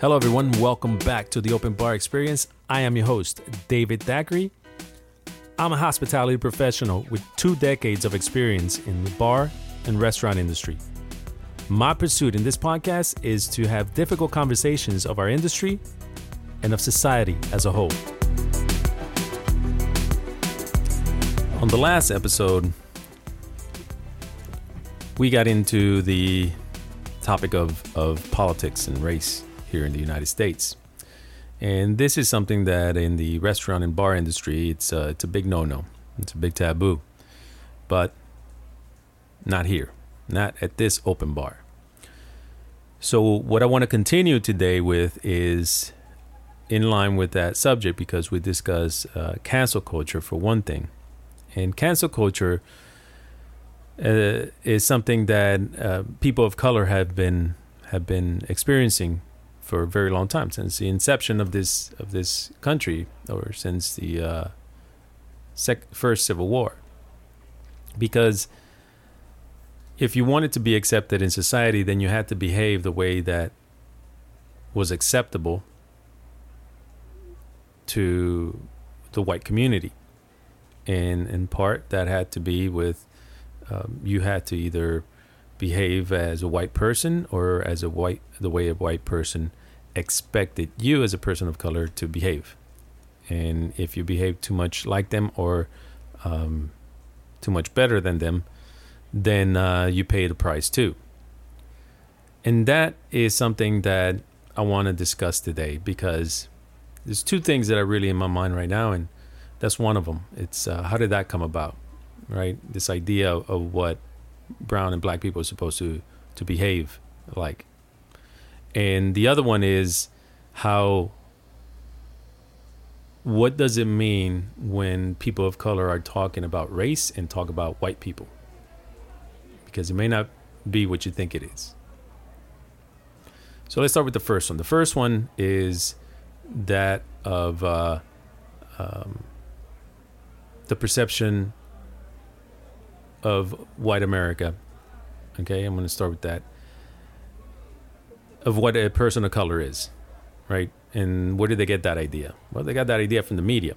Hello, everyone. Welcome back to the Open Bar Experience. I am your host, David Thackeray. I'm a hospitality professional with two decades of experience in the bar and restaurant industry. My pursuit in this podcast is to have difficult conversations of our industry and of society as a whole. On the last episode, we got into the topic of, of politics and race here in the United States. And this is something that in the restaurant and bar industry, it's a, it's a big no no. It's a big taboo. But not here, not at this open bar. So, what I want to continue today with is in line with that subject because we discuss uh, cancel culture for one thing. And cancel culture uh, is something that uh, people of color have been have been experiencing for a very long time since the inception of this of this country or since the uh, sec- first civil war. Because if you wanted to be accepted in society then you had to behave the way that was acceptable to the white community. And in part that had to be with um, you had to either behave as a white person or as a white the way a white person expected you as a person of color to behave and if you behave too much like them or um, too much better than them then uh, you pay the price too and that is something that i want to discuss today because there's two things that are really in my mind right now and that's one of them it's uh, how did that come about right? This idea of what brown and black people are supposed to to behave like. And the other one is how what does it mean when people of color are talking about race and talk about white people? Because it may not be what you think it is. So let's start with the first one. The first one is that of uh, um, the perception of white America. Okay, I'm going to start with that. Of what a person of color is, right? And where did they get that idea? Well, they got that idea from the media.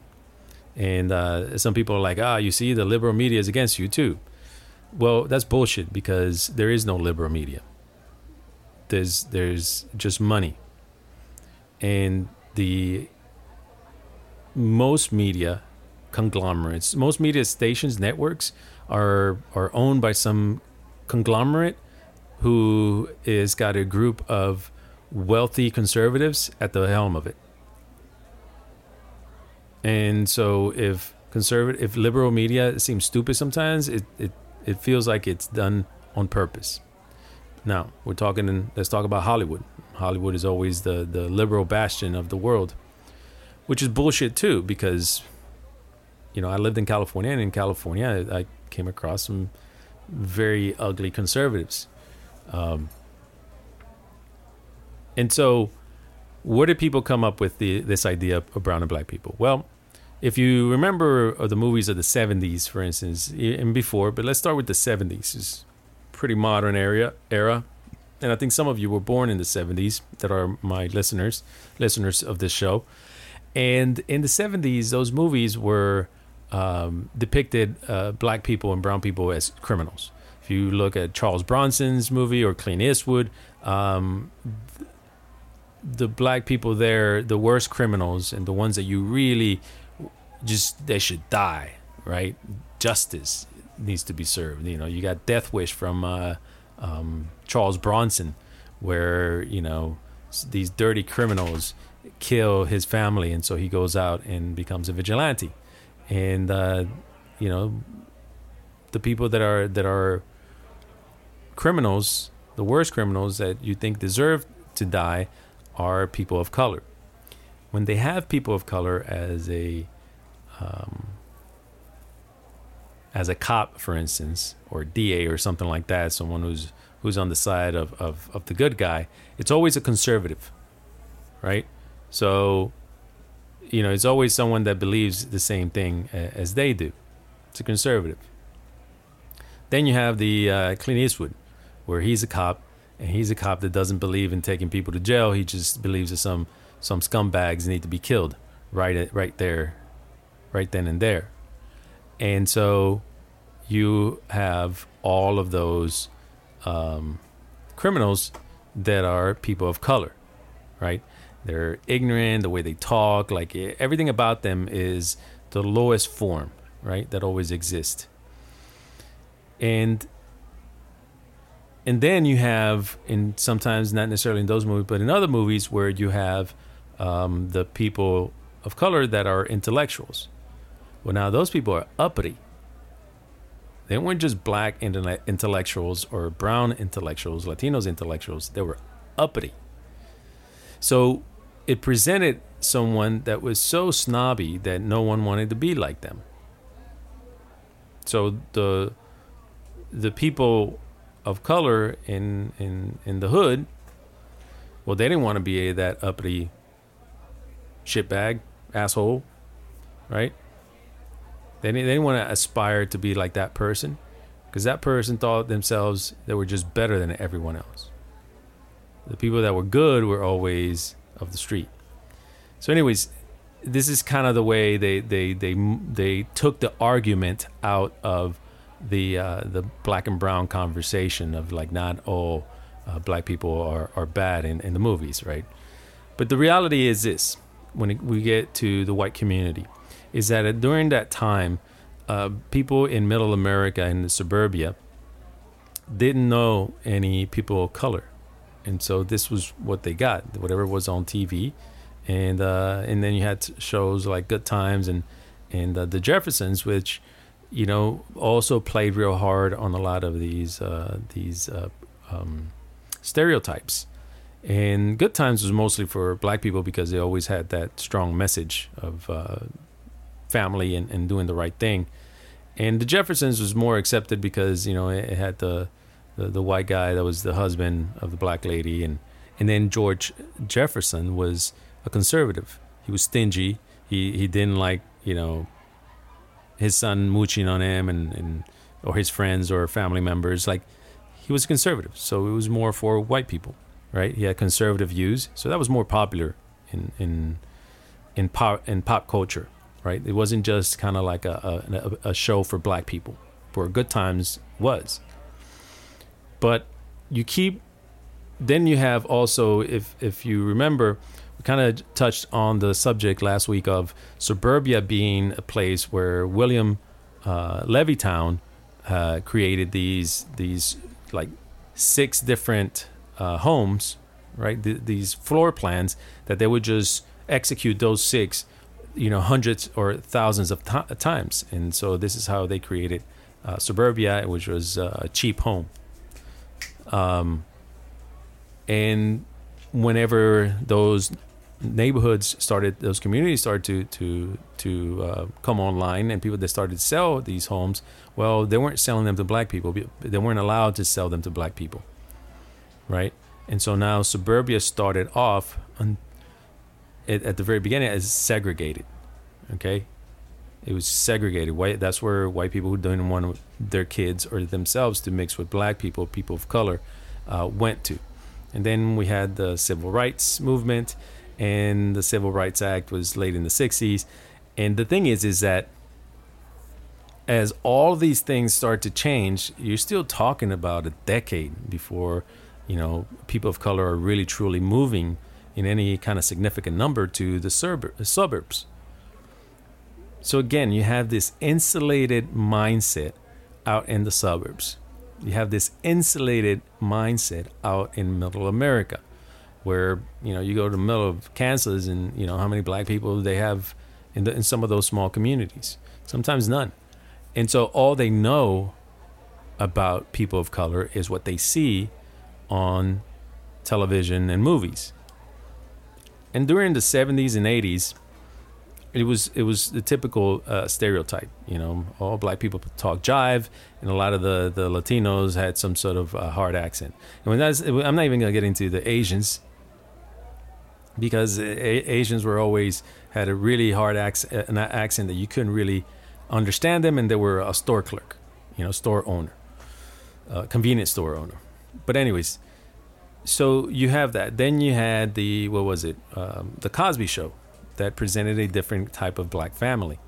And uh, some people are like, ah, you see, the liberal media is against you too. Well, that's bullshit because there is no liberal media. There's there's just money. And the most media conglomerates, most media stations, networks are are owned by some conglomerate who is got a group of wealthy conservatives at the helm of it. And so if conservative if liberal media seems stupid sometimes, it, it, it feels like it's done on purpose. Now, we're talking in, let's talk about Hollywood. Hollywood is always the, the liberal bastion of the world, which is bullshit too, because you know, I lived in California, and in California, I came across some very ugly conservatives. Um, and so, where did people come up with the, this idea of brown and black people? Well, if you remember the movies of the 70s, for instance, and before, but let's start with the 70s. It's pretty modern area era. And I think some of you were born in the 70s that are my listeners, listeners of this show. And in the 70s, those movies were um, depicted uh, black people and brown people as criminals. If you look at Charles Bronson's movie or Clint Eastwood, um, the black people there, the worst criminals and the ones that you really just they should die, right? Justice needs to be served. You know, you got Death Wish from uh, um, Charles Bronson, where you know these dirty criminals kill his family, and so he goes out and becomes a vigilante and uh, you know the people that are that are criminals, the worst criminals that you think deserve to die, are people of color. When they have people of color as a um, as a cop, for instance, or DA or something like that, someone who's who's on the side of, of, of the good guy, it's always a conservative, right? So you know, it's always someone that believes the same thing as they do. It's a conservative. Then you have the uh, Clint Eastwood, where he's a cop and he's a cop that doesn't believe in taking people to jail. He just believes that some some scumbags need to be killed right at, right there, right then and there. And so you have all of those um, criminals that are people of color, right? They're ignorant, the way they talk, like everything about them is the lowest form, right? That always exists. And and then you have in sometimes not necessarily in those movies, but in other movies where you have um, the people of color that are intellectuals. Well, now those people are uppity. They weren't just black intellectuals or brown intellectuals, Latinos intellectuals. They were uppity. So it presented someone that was so snobby that no one wanted to be like them. So the the people of color in in in the hood, well, they didn't want to be a, that uppity shitbag asshole, right? They didn't, they didn't want to aspire to be like that person because that person thought themselves they were just better than everyone else. The people that were good were always of the street. So, anyways, this is kind of the way they they they they took the argument out of the uh, the black and brown conversation of like not all uh, black people are, are bad in, in the movies, right? But the reality is this: when we get to the white community, is that during that time, uh, people in Middle America in the suburbia didn't know any people of color, and so this was what they got, whatever was on TV, and uh, and then you had shows like Good Times and and uh, the Jeffersons, which you know, also played real hard on a lot of these uh, these uh, um, stereotypes. And Good Times was mostly for black people because they always had that strong message of uh, family and, and doing the right thing. And the Jeffersons was more accepted because you know it, it had the, the, the white guy that was the husband of the black lady, and and then George Jefferson was a conservative. He was stingy. He he didn't like you know his son mooching on him and, and or his friends or family members. Like he was conservative, so it was more for white people, right? He had conservative views, so that was more popular in in in pop in pop culture, right? It wasn't just kind of like a, a a show for black people, where Good Times was. But you keep, then you have also if if you remember kind of touched on the subject last week of suburbia being a place where William uh, Levittown uh, created these these like six different uh, homes, right? Th- these floor plans that they would just execute those six, you know, hundreds or thousands of times, and so this is how they created uh, suburbia, which was uh, a cheap home. Um, and whenever those neighborhoods started, those communities started to to to uh, come online, and people that started to sell these homes, well, they weren't selling them to black people. They weren't allowed to sell them to black people, right? And so now suburbia started off on, it, at the very beginning as segregated. Okay, it was segregated. White. That's where white people who didn't want their kids or themselves to mix with black people, people of color, uh, went to. And then we had the civil rights movement, and the Civil Rights Act was late in the 60s. And the thing is, is that as all these things start to change, you're still talking about a decade before, you know, people of color are really truly moving in any kind of significant number to the suburbs. So again, you have this insulated mindset out in the suburbs. You have this insulated mindset out in middle America where you know you go to the middle of Kansas and you know how many black people they have in, the, in some of those small communities. Sometimes none, and so all they know about people of color is what they see on television and movies. And during the 70s and 80s, it was it was the typical uh, stereotype. You know, all black people talk jive, and a lot of the, the Latinos had some sort of uh, hard accent. And when that's, I'm not even going to get into the Asians because a- Asians were always had a really hard accent, an accent that you couldn't really understand them, and they were a store clerk, you know, store owner, uh, convenience store owner. But anyways, so you have that. Then you had the what was it? Um, the Cosby Show that presented a different type of black family,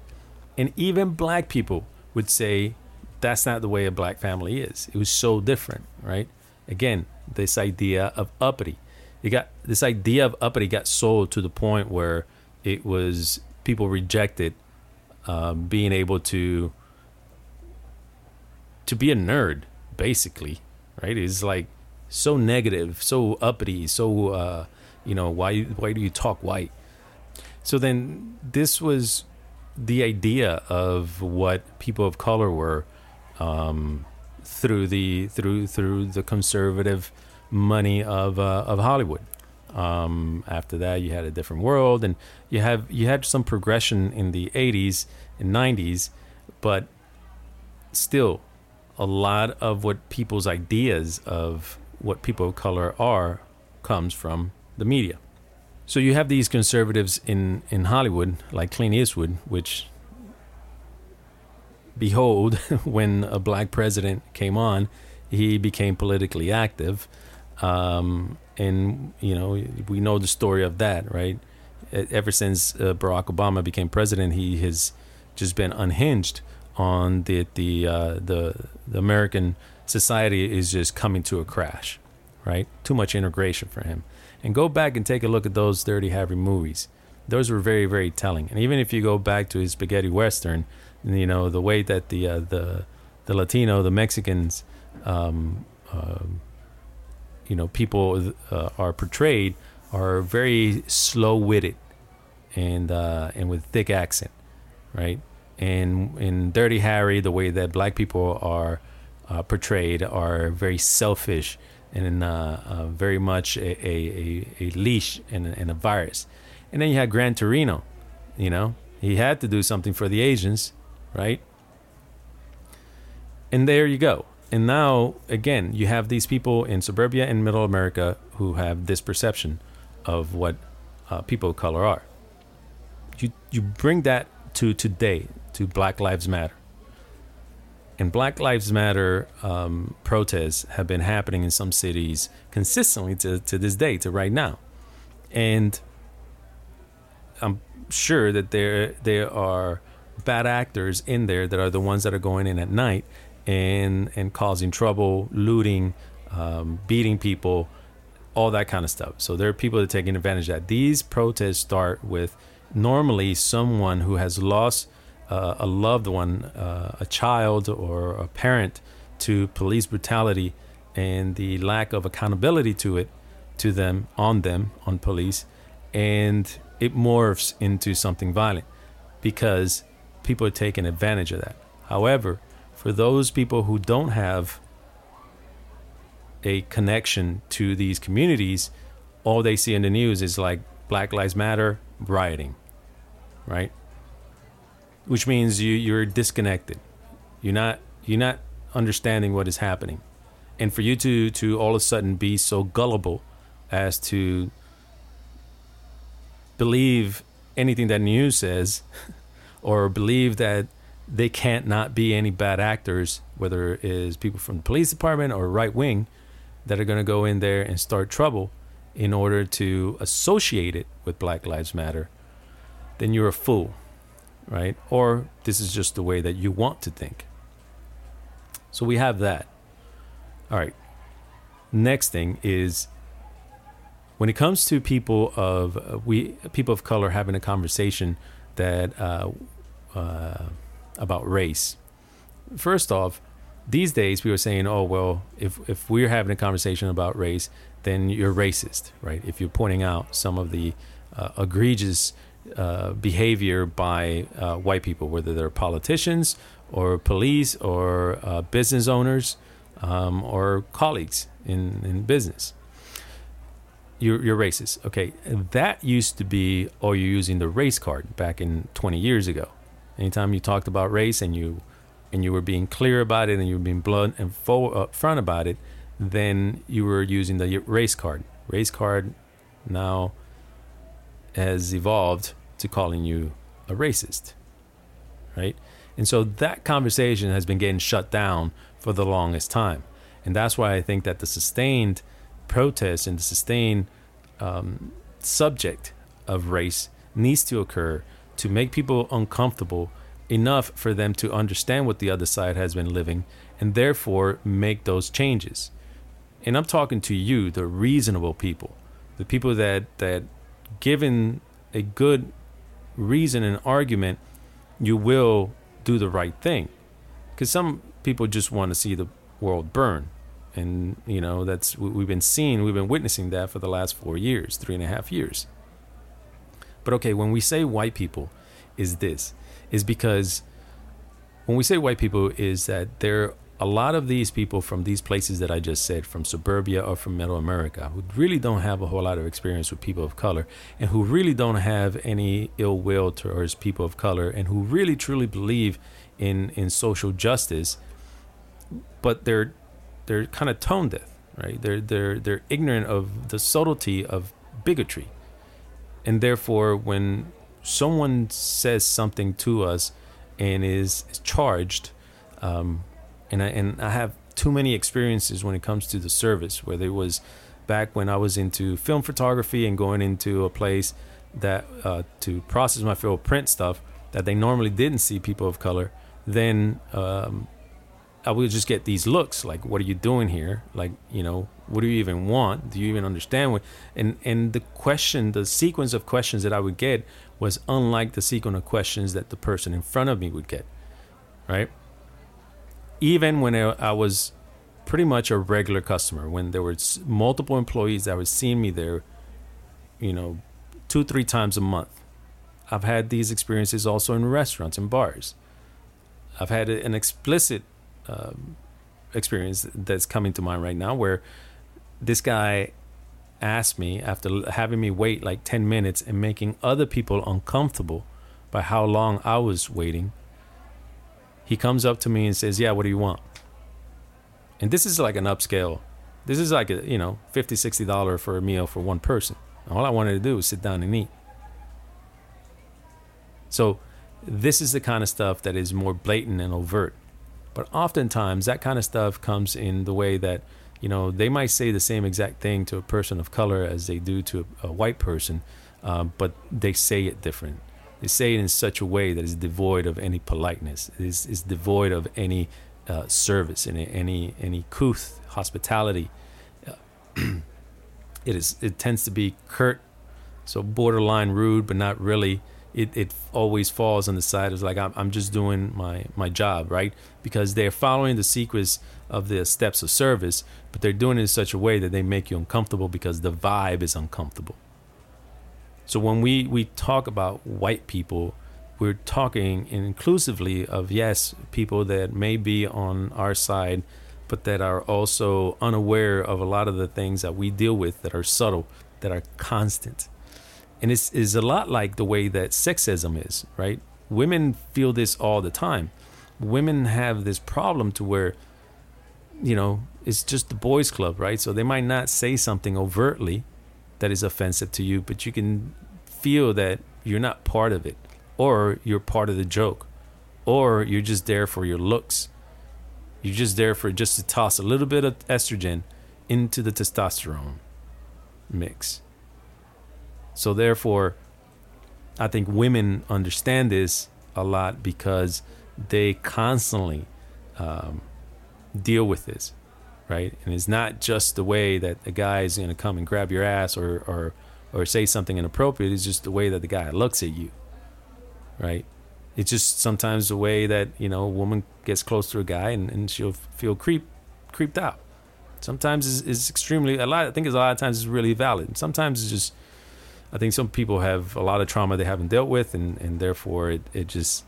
and even black people would say that's not the way a black family is. It was so different, right? Again, this idea of uppity. You got this idea of uppity got sold to the point where it was people rejected um, being able to to be a nerd, basically, right? It's like so negative, so uppity, so uh, you know why why do you talk white? So then this was the idea of what people of color were um, through the through through the conservative money of uh, of Hollywood. Um, after that, you had a different world, and you have you had some progression in the '80s and '90s, but still, a lot of what people's ideas of what people of color are comes from the media. So you have these conservatives in in Hollywood, like Clint Eastwood, which behold, when a black president came on, he became politically active. Um, and, you know, we know the story of that, right? Ever since uh, Barack Obama became president, he has just been unhinged on the the uh, the the American society is just coming to a crash, right? Too much integration for him. And go back and take a look at those Dirty Harry movies. Those were very very telling. And even if you go back to his spaghetti western, you know the way that the uh, the the Latino, the Mexicans, um, uh, you know, people uh, are portrayed are very slow witted and uh, and with thick accent, right? And in Dirty Harry, the way that black people are uh, portrayed are very selfish and uh, uh, very much a, a, a, leash and a, and a virus. And then you had Gran Torino, you know, he had to do something for the Asians right? And there you go. And now, again, you have these people in suburbia and middle America who have this perception of what uh, people of color are. You, you bring that to today, to Black Lives Matter. And Black Lives Matter um, protests have been happening in some cities consistently to, to this day, to right now. And I'm sure that there there are bad actors in there that are the ones that are going in at night and and causing trouble, looting, um, beating people, all that kind of stuff. So there are people that are taking advantage of that. These protests start with normally someone who has lost uh, a loved one, uh, a child or a parent to police brutality and the lack of accountability to it, to them, on them, on police, and it morphs into something violent because people are taking advantage of that. However, for those people who don't have a connection to these communities, all they see in the news is like Black Lives Matter rioting, right? Which means you you're disconnected. You're not you're not understanding what is happening. And for you to to all of a sudden be so gullible as to believe anything that news says or believe that they can't not be any bad actors, whether it is people from the police department or right wing, that are going to go in there and start trouble in order to associate it with Black Lives Matter, then you're a fool, right? Or this is just the way that you want to think. So we have that. All right. Next thing is when it comes to people of uh, we people of color having a conversation that uh, uh, about race. First off, these days we were saying, oh well, if if we're having a conversation about race, then you're racist, right? If you're pointing out some of the uh, egregious uh, behavior by uh, white people, whether they're politicians or police or uh, business owners um, or colleagues in, in business. You're, you're racist. Okay, that used to be, oh, you're using the race card back in 20 years ago. Anytime you talked about race and you and you were being clear about it and you were being blunt and full up front about it, then you were using the race card. Race card now has evolved to calling you a racist, right? And so that conversation has been getting shut down for the longest time. And that's why I think that the sustained protest and the sustained um, subject of race needs to occur to make people uncomfortable enough for them to understand what the other side has been living and therefore make those changes. And I'm talking to you, the reasonable people, the people that that given a good reason and argument, you will do the right thing. Because some people just want to see the world burn. And, you know, that's we've been seeing, we've been witnessing that for the last four years, three and a half years. But okay, when we say white people, is this, is because when we say white people, is that there are a lot of these people from these places that I just said, from suburbia or from middle America, who really don't have a whole lot of experience with people of color and who really don't have any ill will towards people of color and who really truly believe in, in social justice, but they're they're kind of tone deaf, right? They're they're they're ignorant of the subtlety of bigotry. And therefore when someone says something to us and is, charged um, and I and I have too many experiences when it comes to the service. Whether it was back when I was into film photography and going into a place that uh, to process my film print stuff that they normally didn't see people of color, then um, I would just get these looks like, "What are you doing here? Like, you know, what do you even want? Do you even understand what?" And and the question, the sequence of questions that I would get was unlike the sequence of questions that the person in front of me would get, right? even when I, was pretty much a regular customer, when there were multiple employees that were seeing me there, you know, two, three times a month. I've had these experiences also in restaurants and bars. I've had an explicit um, experience that's coming to mind right now where this guy asked me after having me wait like 10 minutes and making other people uncomfortable by how long I was waiting he comes up to me and says, "Yeah, what do you want?" And this is like an upscale. This is like a you know 50 60 dollar for a meal for one person. All I wanted to do was sit down and eat. So this is the kind of stuff that is more blatant and overt. But oftentimes that kind of stuff comes in the way that you know they might say the same exact thing to a person of color as they do to a, a white person, uh, but they say it different. They say it in such a way that is devoid of any politeness, is is devoid of any uh, service, any any any couth hospitality. Uh, it is it tends to be curt, so borderline rude, but not really. It it always falls on the side of like I'm I'm just doing my my job right because they're following the sequence of the steps of service, but they're doing it in such a way that they make you uncomfortable because the vibe is uncomfortable. So when we, we talk about white people, we're talking inclusively of, yes, people that may be on our side, but that are also unaware of a lot of the things that we deal with that are subtle, that are constant. And it's, it's a lot like the way that sexism is, right? Women feel this all the time. Women have this problem to where, you know, it's just the boys' club, right? So they might not say something overtly, that is offensive to you, but you can feel that you're not part of it, or you're part of the joke, or you're just there for your looks. You're just there for just to toss a little bit of estrogen into the testosterone mix. So therefore, I think women understand this a lot because they constantly um, deal with this right? And it's not just the way that the guy is going to come and grab your ass or, or, or say something inappropriate. It's just the way that the guy looks at you, right? It's just sometimes the way that, you know, a woman gets close to a guy and, and she'll feel creep, creeped out. Sometimes it's, it's extremely, a lot, I think it's a lot of times it's really valid. Sometimes it's just, I think some people have a lot of trauma they haven't dealt with and, and therefore it, it just,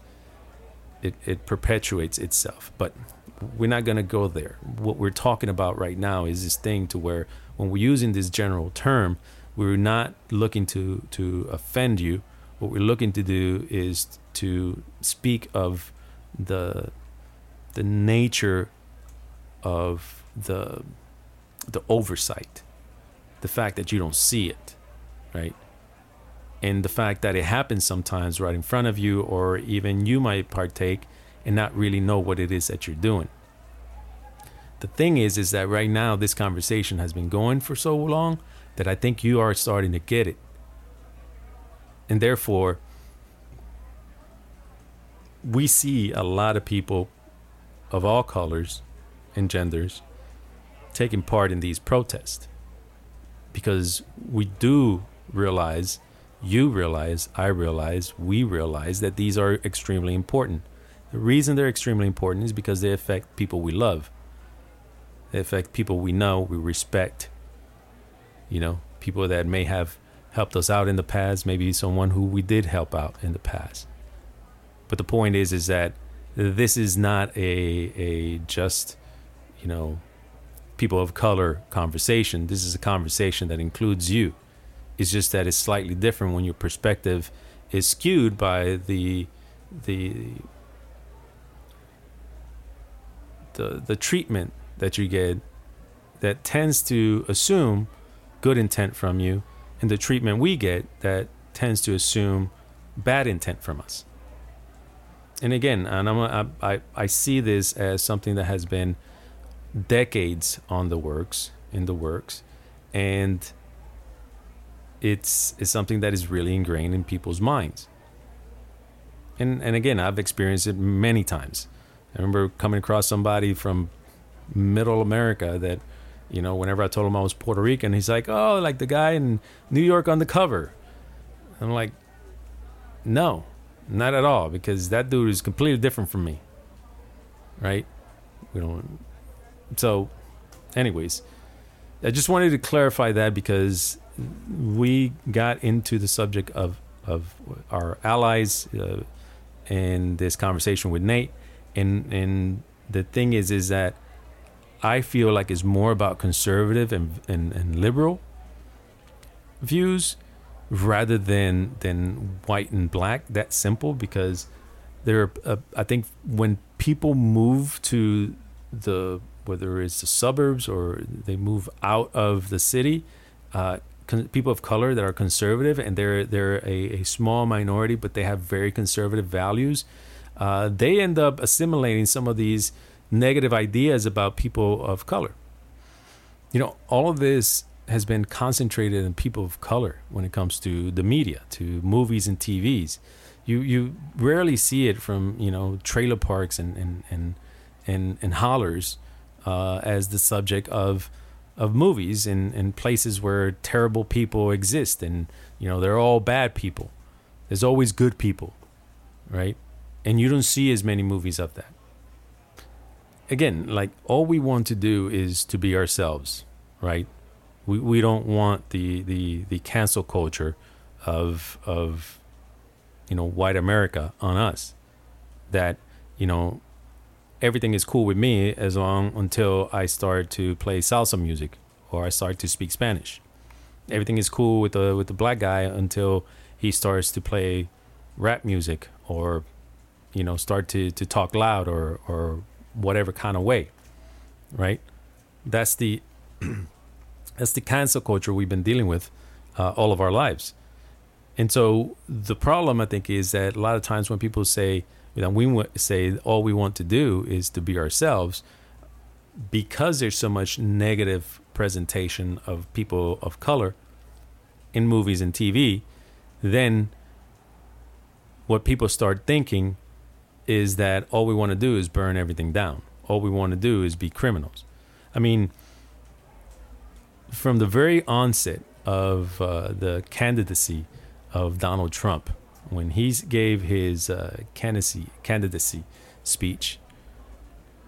it, it perpetuates itself. But we're not going to go there. What we're talking about right now is this thing to where when we're using this general term, we're not looking to to offend you. What we're looking to do is to speak of the the nature of the the oversight, the fact that you don't see it, right? And the fact that it happens sometimes right in front of you, or even you might partake and not really know what it is that you're doing. the thing is, is that right now this conversation has been going for so long that I think you are starting to get it. And therefore, we see a lot of people of all colors and genders taking part in these protests because we do realize, you realize, I realize, we realize that these are extremely important. The reason they're extremely important is because they affect people we love. They affect people we know, we respect. You know, people that may have helped us out in the past, maybe someone who we did help out in the past. But the point is is that this is not a a just, you know, people of color conversation. This is a conversation that includes you. It's just that it's slightly different when your perspective is skewed by the the the the treatment that you get that tends to assume good intent from you and the treatment we get that tends to assume bad intent from us. And again and I'm, I, I see this as something that has been decades on the works in the works and it's it's something that is really ingrained in people's minds and and again I've experienced it many times I remember coming across somebody from middle America that, you know, whenever I told him I was Puerto Rican, he's like, oh, like the guy in New York on the cover. I'm like, no, not at all, because that dude is completely different from me. Right? We don't. So, anyways, I just wanted to clarify that because we got into the subject of of our allies uh, in this conversation with Nate, and and the thing is, is that I feel like it's more about conservative and, and, and liberal views rather than than white and black. That simple because there. Are, uh, I think when people move to the whether it's the suburbs or they move out of the city, uh, con- people of color that are conservative and they're they're a, a small minority, but they have very conservative values. Uh, they end up assimilating some of these negative ideas about people of color. You know, all of this has been concentrated in people of color when it comes to the media, to movies and TVs. You you rarely see it from you know trailer parks and and and and, and hollers uh, as the subject of of movies in, in places where terrible people exist and you know they're all bad people. There's always good people, right? And you don't see as many movies of that again, like all we want to do is to be ourselves, right? We we don't want the the the cancel culture of of you know white America on us. That you know everything is cool with me as long until I start to play salsa music or I start to speak Spanish. Everything is cool with the with the black guy until he starts to play rap music or you know start to to talk loud or or whatever kind of way, right? That's the that's the cancel culture we've been dealing with uh, all of our lives. And so the problem I think is that a lot of times when people say, know, we say all we want to do is to be ourselves, because there's so much negative presentation of people of color in movies and TV, then what people start thinking is that all we want to do is burn everything down. All we want to do is be criminals. I mean, from the very onset of uh, the candidacy of Donald Trump, when he gave his uh, candidacy, candidacy speech,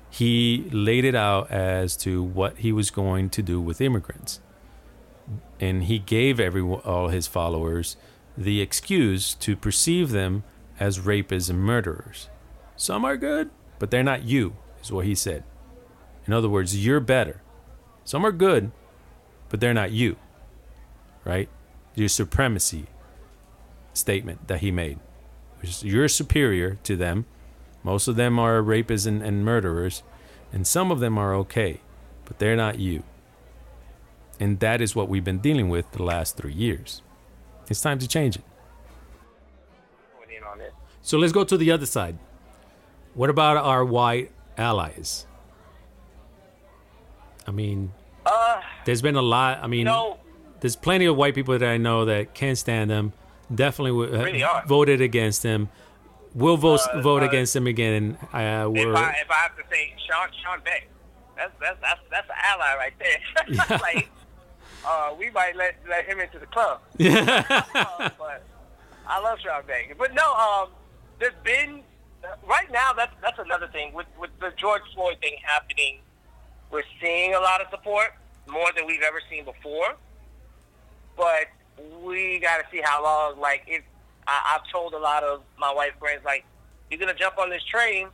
he laid it out as to what he was going to do with immigrants. And he gave every all his followers the excuse to perceive them as rapists and murderers. Some are good, but they're not you, is what he said. In other words, you're better. Some are good, but they're not you. Right? Your supremacy statement that he made. You're superior to them. Most of them are rapists and, and murderers, and some of them are okay, but they're not you. And that is what we've been dealing with the last three years. It's time to change it. So let's go to the other side. What about our white allies? I mean, Uh, there's been a lot. I mean, no, there's plenty of white people that I know that can't stand him. Definitely w- uh, Really are. voted against him. We'll vote Uh, vote uh, against him again. Uh, if we're, I if I have to say Sean Sean Beck, that's that's that's that's an ally right there. Yeah. like, uh, we might let let him into the club. yeah, Uh, but I love Sean Beck. But no, um, there's been right now. That's that's another thing with with the George Floyd thing happening. We're seeing a lot of support more than we've ever seen before. But we got to see how long. Like, if I, I've told a lot of my white friends, like, you're gonna jump on this train,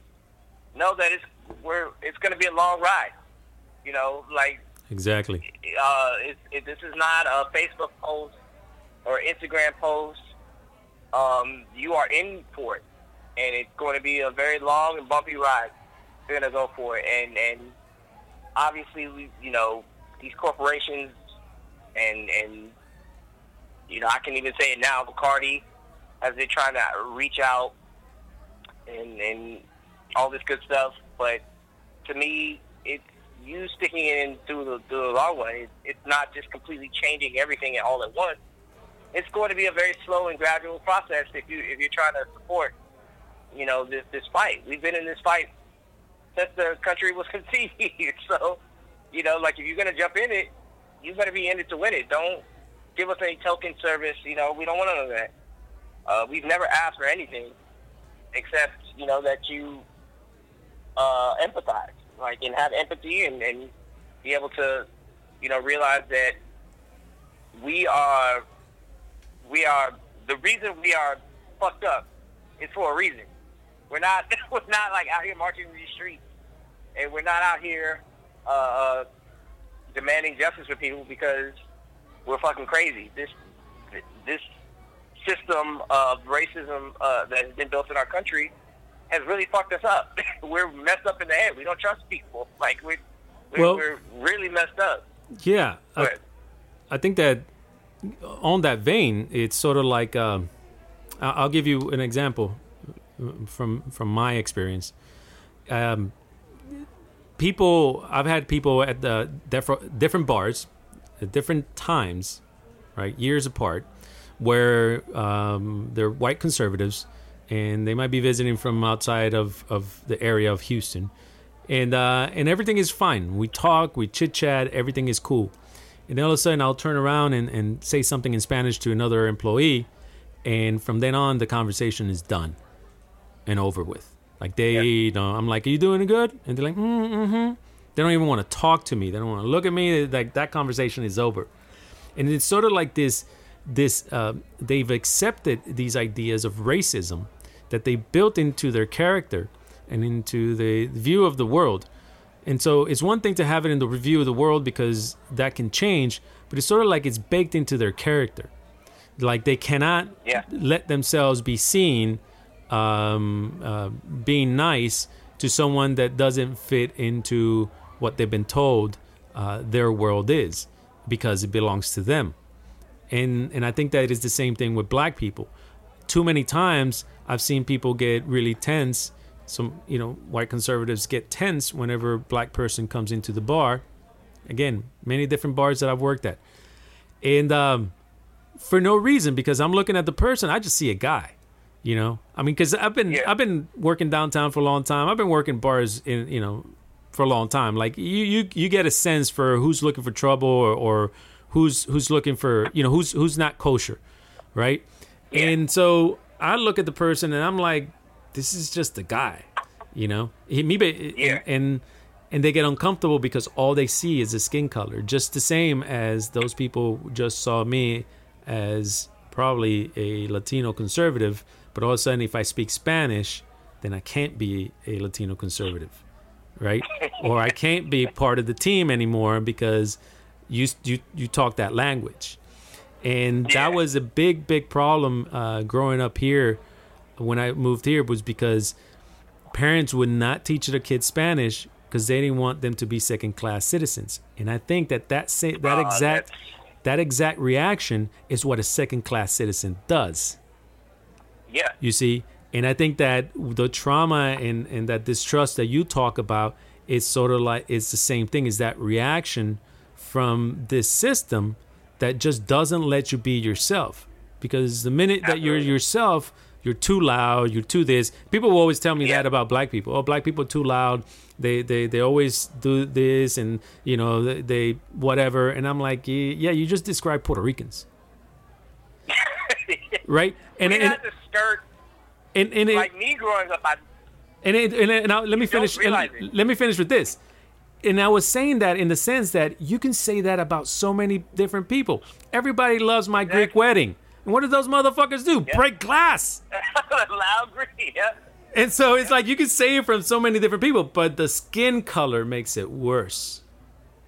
know that it's we're it's gonna be a long ride. You know, like exactly. uh, it, it, this is not a Facebook post or Instagram post. Um, you are in for it, and it's going to be a very long and bumpy ride. You're going to go for it, and and obviously, we, you know, these corporations, and and you know, I can even say it now, Bacardi, as they're trying to reach out and and all this good stuff. But to me, it's you sticking it in through the through the long way. It's, not just completely changing everything all at once. It's going to be a very slow and gradual process if you if you're trying to support, you know, this this fight. We've been in this fight since the country was conceived. so, you know, like if you're gonna jump in it, you better be in it to win it. Don't give us any token service. You know, we don't want none of that. Uh, we've never asked for anything except you know that you uh, empathize, like and have empathy and, and be able to, you know, realize that we are we are the reason we are fucked up is for a reason. We're not we're not like out here marching in these streets, and we're not out here uh, uh, demanding justice for people because we're fucking crazy. This this system of racism uh, that has been built in our country has really fucked us up. we're messed up in the head. We don't trust people. Like we're we're, Well- we're really messed up. Yeah, I, I think that on that vein, it's sort of like um, I'll give you an example from from my experience. Um, people, I've had people at the different different bars at different times, right, years apart, where um, they're white conservatives and they might be visiting from outside of, of the area of Houston, and uh, and everything is fine. We talk, we chit chat, everything is cool. And then all of a sudden, I'll turn around and, and say something in Spanish to another employee, and from then on, the conversation is done and over with. Like they, Yeah. you know, I'm like, "Are you doing good?" And they're like, mm, "Mm-hmm." They don't even want to talk to me. They don't want to look at me. Like that conversation is over. And it's sort of like this, this. Uh, they've accepted these ideas of racism that they built into their character and into the view of the world. And so it's one thing to have it in the review of the world because that can change, but it's sort of like it's baked into their character. Like they cannot Yeah. let themselves be seen um, uh, being nice to someone that doesn't fit into what they've been told uh, their world is because it belongs to them. And and I think that is the same thing with black people. Too many times I've seen people get really tense. Some you know white conservatives get tense whenever a black person comes into the bar. Again, many different bars that I've worked at, and um, for no reason because I'm looking at the person. I just see a guy. You know, I mean, because I've been Yeah. I've been working downtown for a long time. I've been working bars in you know for a long time. Like you you you get a sense for who's looking for trouble or, or who's who's looking for you know who's who's not kosher, right? And so I look at the person and I'm like, this is just a guy, you know. He, me, Yeah. and and they get uncomfortable because all they see is the skin color, just the same as those people just saw me as probably a Latino conservative. But all of a sudden, if I speak Spanish, then I can't be a Latino conservative, right? or I can't be part of the team anymore because you you you talk that language. And Yeah. that was a big big problem uh, growing up here when i moved here was because parents would not teach their kids spanish because they didn't want them to be second class citizens. And i think that that, sa- that Uh, exact that exact reaction is what a second class citizen does. Yeah, you see and i think that the trauma and, and that distrust that you talk about it's sort of like it's the same thing. Is that reaction from this system that just doesn't let you be yourself? Because the minute that you're yourself, you're too loud, you're too this. People will always tell me Yeah. that about black people. Oh, black people are too loud. They they they always do this and you know they, they whatever. And I'm like, yeah, you just described Puerto Ricans, right? And we and had to skirt and, and it, like me growing up. I and it, and, it- and I, let me finish. let me finish with this. And I was saying that in the sense that you can say that about so many different people. Everybody loves my Greek wedding. And what do those motherfuckers do? Yeah. Break glass. loud green. Yeah. And so it's like you can say it from so many different people, but the skin color makes it worse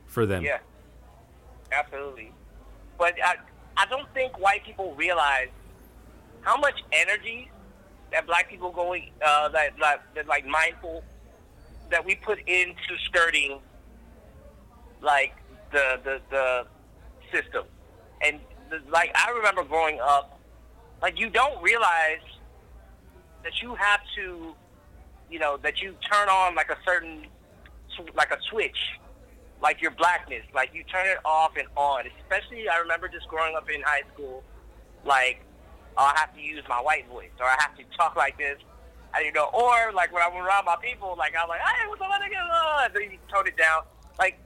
for them. Yeah, absolutely. But I, I don't think white people realize how much energy that black people going uh, that, that that like mindful that we put into skirting like the the the system. And the, like I remember growing up like you don't realize that you have to you know that you turn on like a certain like a switch like your blackness. Like you turn it off and on. Especially I remember just growing up in high school like I have to use my white voice or I have to talk like this and, you know or like when I'm around my people like I'm like hey what's up nigga and then you tone it down. Like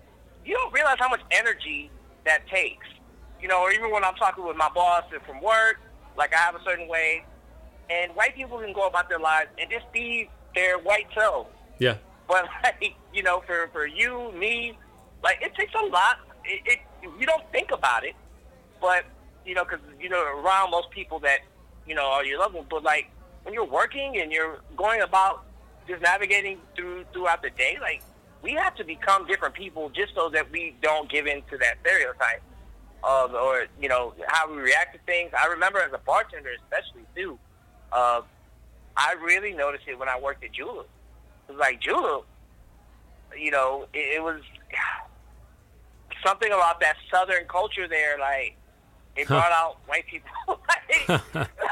you don't realize how much energy that takes. You know or even when I'm talking with my boss and from work like I have a certain way and white people can go about their lives and just be their white selves. Yeah. but like you know, for for you, me, like it takes a lot. It, it you don't think about it, but you know, because you know, around most people that you know are your loved ones. But like when you're working and you're going about just navigating through throughout the day, like we have to become different people just so that we don't give in to that stereotype of or you know how we react to things. I remember as a bartender, especially too. Uh, I really noticed it when I worked at Julep. It was like Julep, you know, it, it was something about that southern culture there. Like it Huh. brought out white people. like,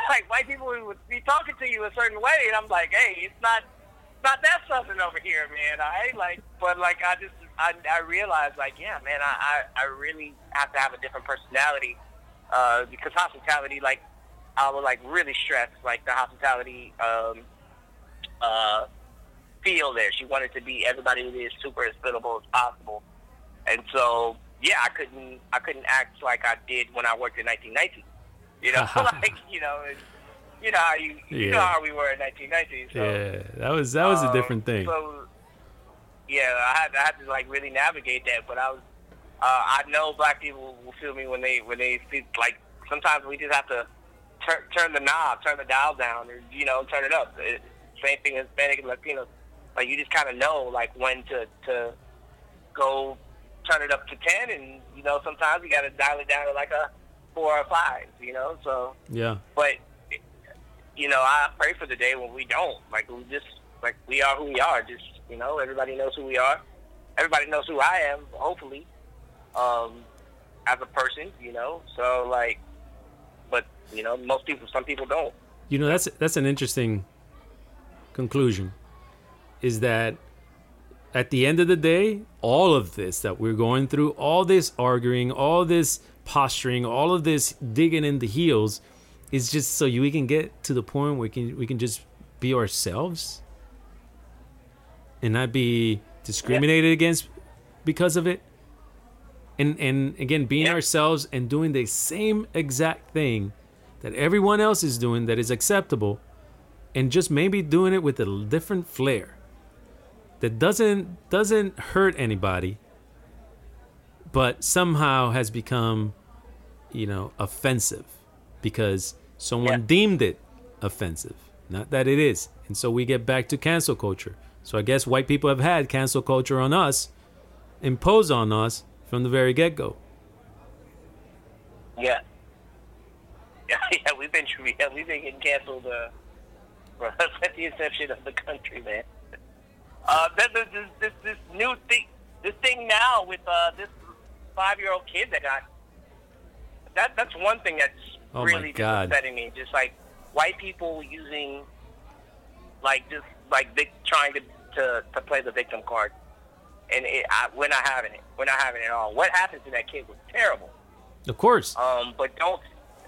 like white people would be talking to you a certain way, and I'm like, hey, it's not, it's not that southern over here, man. I like, but like I just, I, I realized like, yeah, man, I, I, I really have to have a different personality uh, because hospitality, like, I would like really stress like the hospitality um, uh, feel there. She wanted to be everybody to be as super hospitable as possible, and so yeah, I couldn't I couldn't act like I did when I worked in 1990. You know, like you know, you know how you you know how we were in 1990. So, Yeah. That was that was a um, different thing. So yeah, I had I had to like really navigate that, but I was uh, I know black people will feel me when they when they see like sometimes we just have to turn turn the knob, turn the dial down, or you know turn it up. It, same thing as Hispanic and Latinos. Like you just kind of know like when to to go turn it up to ten, and you know sometimes you got to dial it down to like a four or five. You know, so yeah. but you know, I pray for the day when we don't. Like we just like we are who we are. Just you know, everybody knows who we are. Everybody knows who I am. Hopefully, um, as a person, you know. So like, but you know, most people, some people don't. You know, that's that's an interesting conclusion. Is that at the end of the day, all of this that we're going through, all this arguing, all this posturing, all of this digging in the heels, is just so you, we can get to the point where we can we can just be ourselves and not be discriminated against because of it. And and again, being Yeah. ourselves and doing the same exact thing that everyone else is doing that is acceptable and just maybe doing it with a different flair that doesn't doesn't hurt anybody but somehow has become you know offensive because someone Yeah. deemed it offensive not that it is and so we get back to cancel culture so i guess white people have had cancel culture on us imposed on us from the very get-go Yeah. Yeah, yeah, we've been yeah, we've been getting canceled uh, at the inception of the country, man. Uh, this, this, this, this, new thing, this thing now with uh, this five-year-old kid that got that that's one thing that's Oh really God. upsetting me. Just like white people using like just like vic- trying to, to to play the victim card. and it, I, we're not having it. We're not having it at all. What happened to that kid was terrible. Of course. Um, but don't.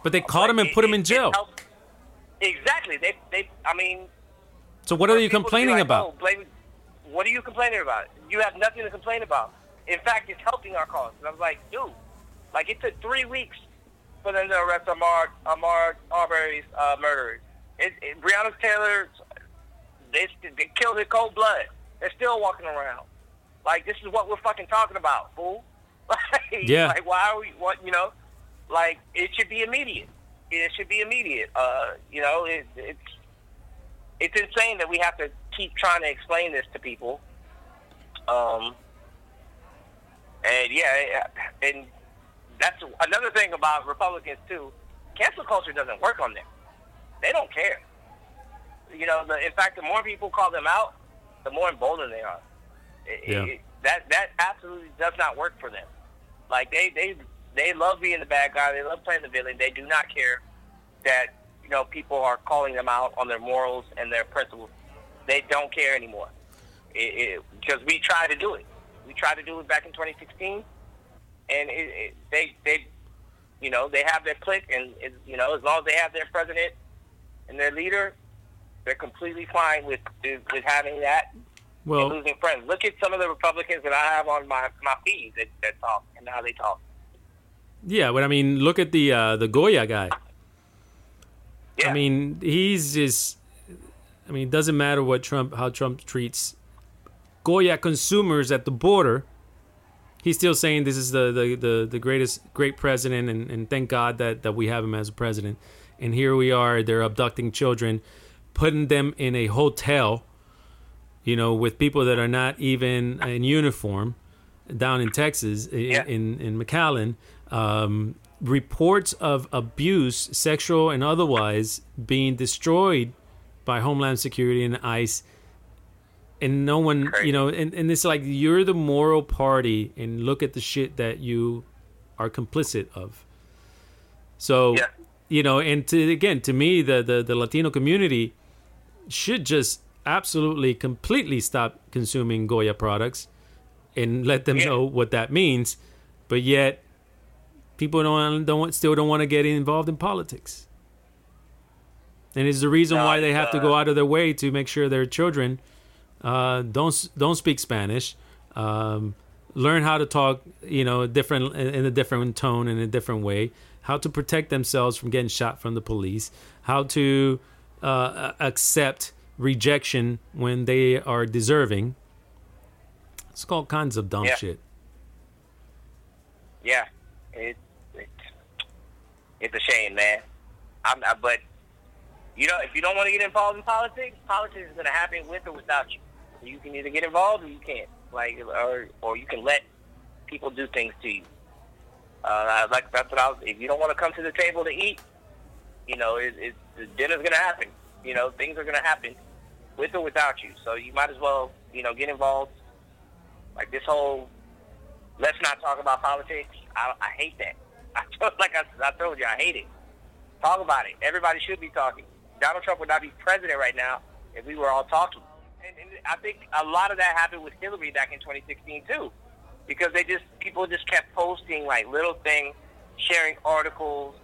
But they caught him and put him in jail. Exactly. They, they. I mean. So what are you complaining like, about? Oh, blame, what are you complaining about? You have nothing to complain about. In fact, it's helping our cause. And I was like, dude, like it took three weeks for them to arrest Ahmaud, Ahmaud Arbery's uh, murderers. It, it, Breonna Taylor, they, they killed in cold blood. They're still walking around. Like this is what we're fucking talking about, fool. like, yeah. Like why are we? What you know? Like it should be immediate. It should be immediate. Uh, you know, it, it's it's insane that we have to keep trying to explain this to people. Um, and yeah, and that's another thing about Republicans too. Cancel culture doesn't work on them. They don't care. You know, the, in fact, the more people call them out, the more emboldened they are. It, yeah. it, that that absolutely does not work for them. Like they they they love being the bad guy. They love playing the villain. They do not care that you know people are calling them out on their morals and their principles. They don't care anymore. It, because we tried to do it. We tried to do it back in 2016, and they they you know they have their clique, and you know as long as they have their president and their leader, they're completely fine with with having that well, and losing friends. Look at some of the Republicans that I have on my my feed that, that talk and how they talk. Yeah, but I mean, look at the uh, the Goya guy. Yeah. I mean, he's just. I mean, it doesn't matter what Trump, how Trump treats Goya consumers at the border. He's still saying this is the the, the, the greatest great president, and, and thank God that, that we have him as a president. And here we are, they're abducting children, putting them in a hotel, you know, with people that are not even in uniform down in Texas, yeah. in, in, in McAllen. Um, reports of abuse, sexual and otherwise, being destroyed by Homeland Security and ICE. And no one, Crazy. you know, and, and it's like you're the moral party, and look at the shit that you are complicit of. So, yeah. you know, and to again, to me, the, the the Latino community should just absolutely, completely stop consuming Goya products, and let them Yeah. know what that means. But yet, people don't don't still don't want to get involved in politics. And it's the reason No, why they have to go uh, out of their way to make sure their children uh, don't don't speak Spanish, um, learn how to talk, you know, different in a different tone in a different way, how to protect themselves from getting shot from the police, how to uh, accept rejection when they are deserving. It's all kinds of dumb Yeah. shit. Yeah, it, it it's a shame, man. I'm, I, but you know, if you don't want to get involved in politics, politics is going to happen with or without you. You can either get involved or you can't. Like, or or you can let people do things to you. Uh, like that's what I was. If you don't want to come to the table to eat, you know, it, it, the dinner's going to happen. You know, things are going to happen with or without you. So you might as well, you know, get involved. Like this whole let's not talk about politics. I, I hate that. I told, like I, I told you, I hate it. Talk about it. Everybody should be talking. Donald Trump would not be president right now if we were all talking. And, and I think a lot of that happened with Hillary back in 2016 too, because they just people just kept posting like little things, sharing articles,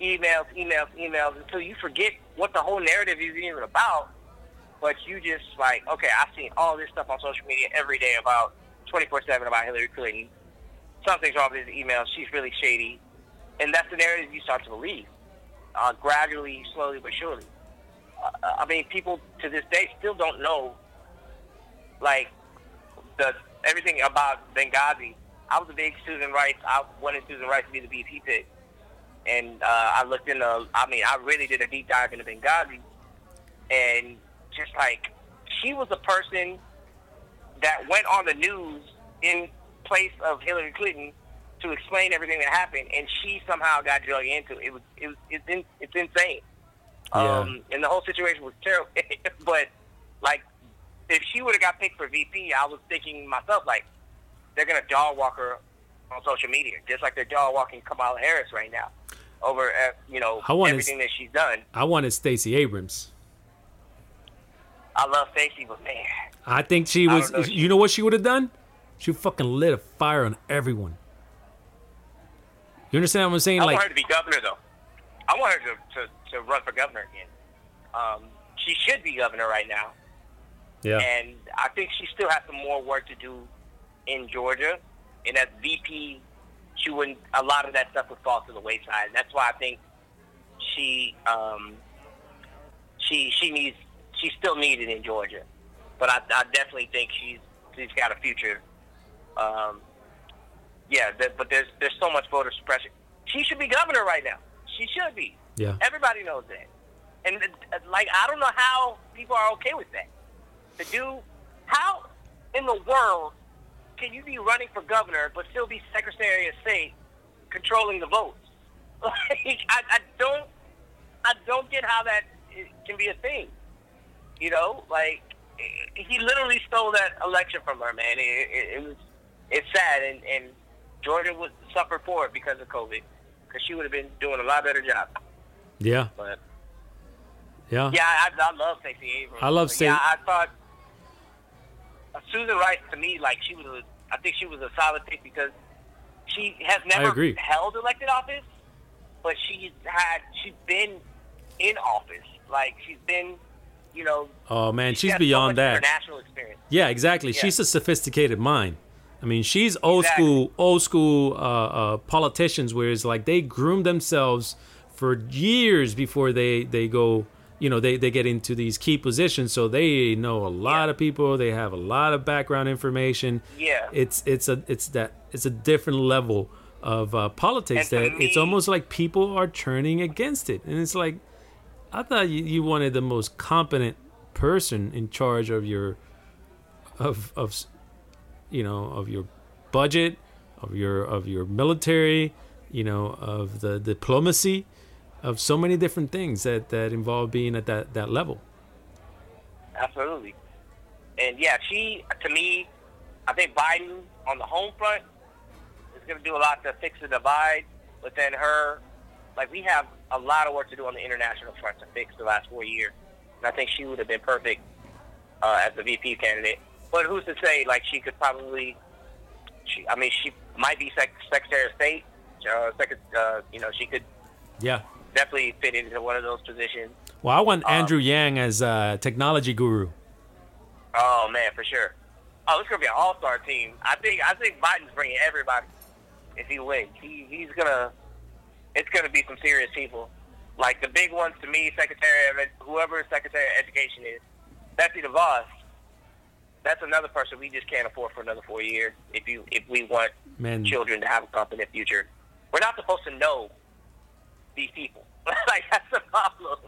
emails, emails, emails, until you forget what the whole narrative is even about. But you just like, okay, I've seen all this stuff on social media every day about 24/7 about Hillary Clinton. Something's wrong with his emails. She's really shady, and that's the narrative you start to believe, uh, gradually, slowly but surely. Uh, I mean, people to this day still don't know, like, the everything about Benghazi. I was a big Susan Rice. I wanted Susan Rice to be the VP pick, and uh, I looked into. I mean, I really did a deep dive into Benghazi, and just like she was a person that went on the news in place of Hillary Clinton to explain everything that happened, and she somehow got dragged into it. It was it was it's, in, it's insane. Yeah. Um, and the whole situation was terrible. but like, if she would have got picked for VP, I was thinking myself like, they're gonna dog walk her on social media, just like they're dog walking Kamala Harris right now over uh, you know I wanna everything that she's done. I wanted Stacey Abrams. I love Stacey, but man, I think she was. know. You know what she would have done? She fucking lit a fire on everyone. You understand what I'm saying? I like, want her to be governor, though. I want her to, to, to run for governor again. Um, she should be governor right now. yeah, And I think she still has some more work to do in Georgia. And as VP, she wouldn't. A lot of that stuff would fall to the wayside. That's why I think she um, she she needs she's still needed in Georgia. But I, I definitely think she's she's got a future. Um, yeah, th- but there's there's so much voter suppression. She should be governor right now. She should be. yeah, Everybody knows that. And uh, like, I don't know how people are okay with that. To do, how in the world can you be running for governor but still be Secretary of State, controlling the votes? Like, I, I don't, I don't get how that can be a thing. You know, like he literally stole that election from her, man. It, it, it was, it's sad, and and Georgia would suffer for it because of COVID, because she would have been doing a lot better job. yeah, But yeah, yeah, I, I love Stacey Abrams. I love But, Sta- Yeah, I thought uh, Susan Rice to me, like she was, a, I think she was a solid pick because she has never held elected office, but she's had, she's been in office. Like she's been, you know, Oh man, she she's so beyond much that. international experience. Yeah, exactly. Yeah. She's a sophisticated mind. I mean, she's old Exactly. school, old school uh, uh, politicians, where it's like they groom themselves for years before they they go. You know, they they get into these key positions, so they know a lot Yeah. of people. They have a lot of background information. Yeah. it's it's a it's that it's a different level of uh, politics And that to it's almost like people are turning against it, and it's like I thought you, you wanted the most competent person in charge of your of of you know of your budget of your of your military you know of the diplomacy of so many different things that that involve being at that that level Absolutely. And yeah, she to me, I think Biden on the home front is going to do a lot to fix the divide within her. Like we have a lot of work to do on the international front to fix the last four years, and I think she would have been perfect uh, as the VP candidate. But who's to say? Like she could probably, she, I mean, she might be sec- Secretary of State. Uh, sec- uh, you know, she could yeah definitely fit into one of those positions. well i want Um, andrew yang as a technology guru Oh man, for sure. Oh, it's gonna be an all-star team. I think. I think Biden's bringing everybody. If he wins, he, he's gonna. It's gonna be some serious people. Like the big ones to me, Secretary of whoever Secretary of Education is, Betsy DeVos. That's another person we just can't afford for another four years. If you if we want man children to have a competent future, we're not supposed to know these people. like that's the problem.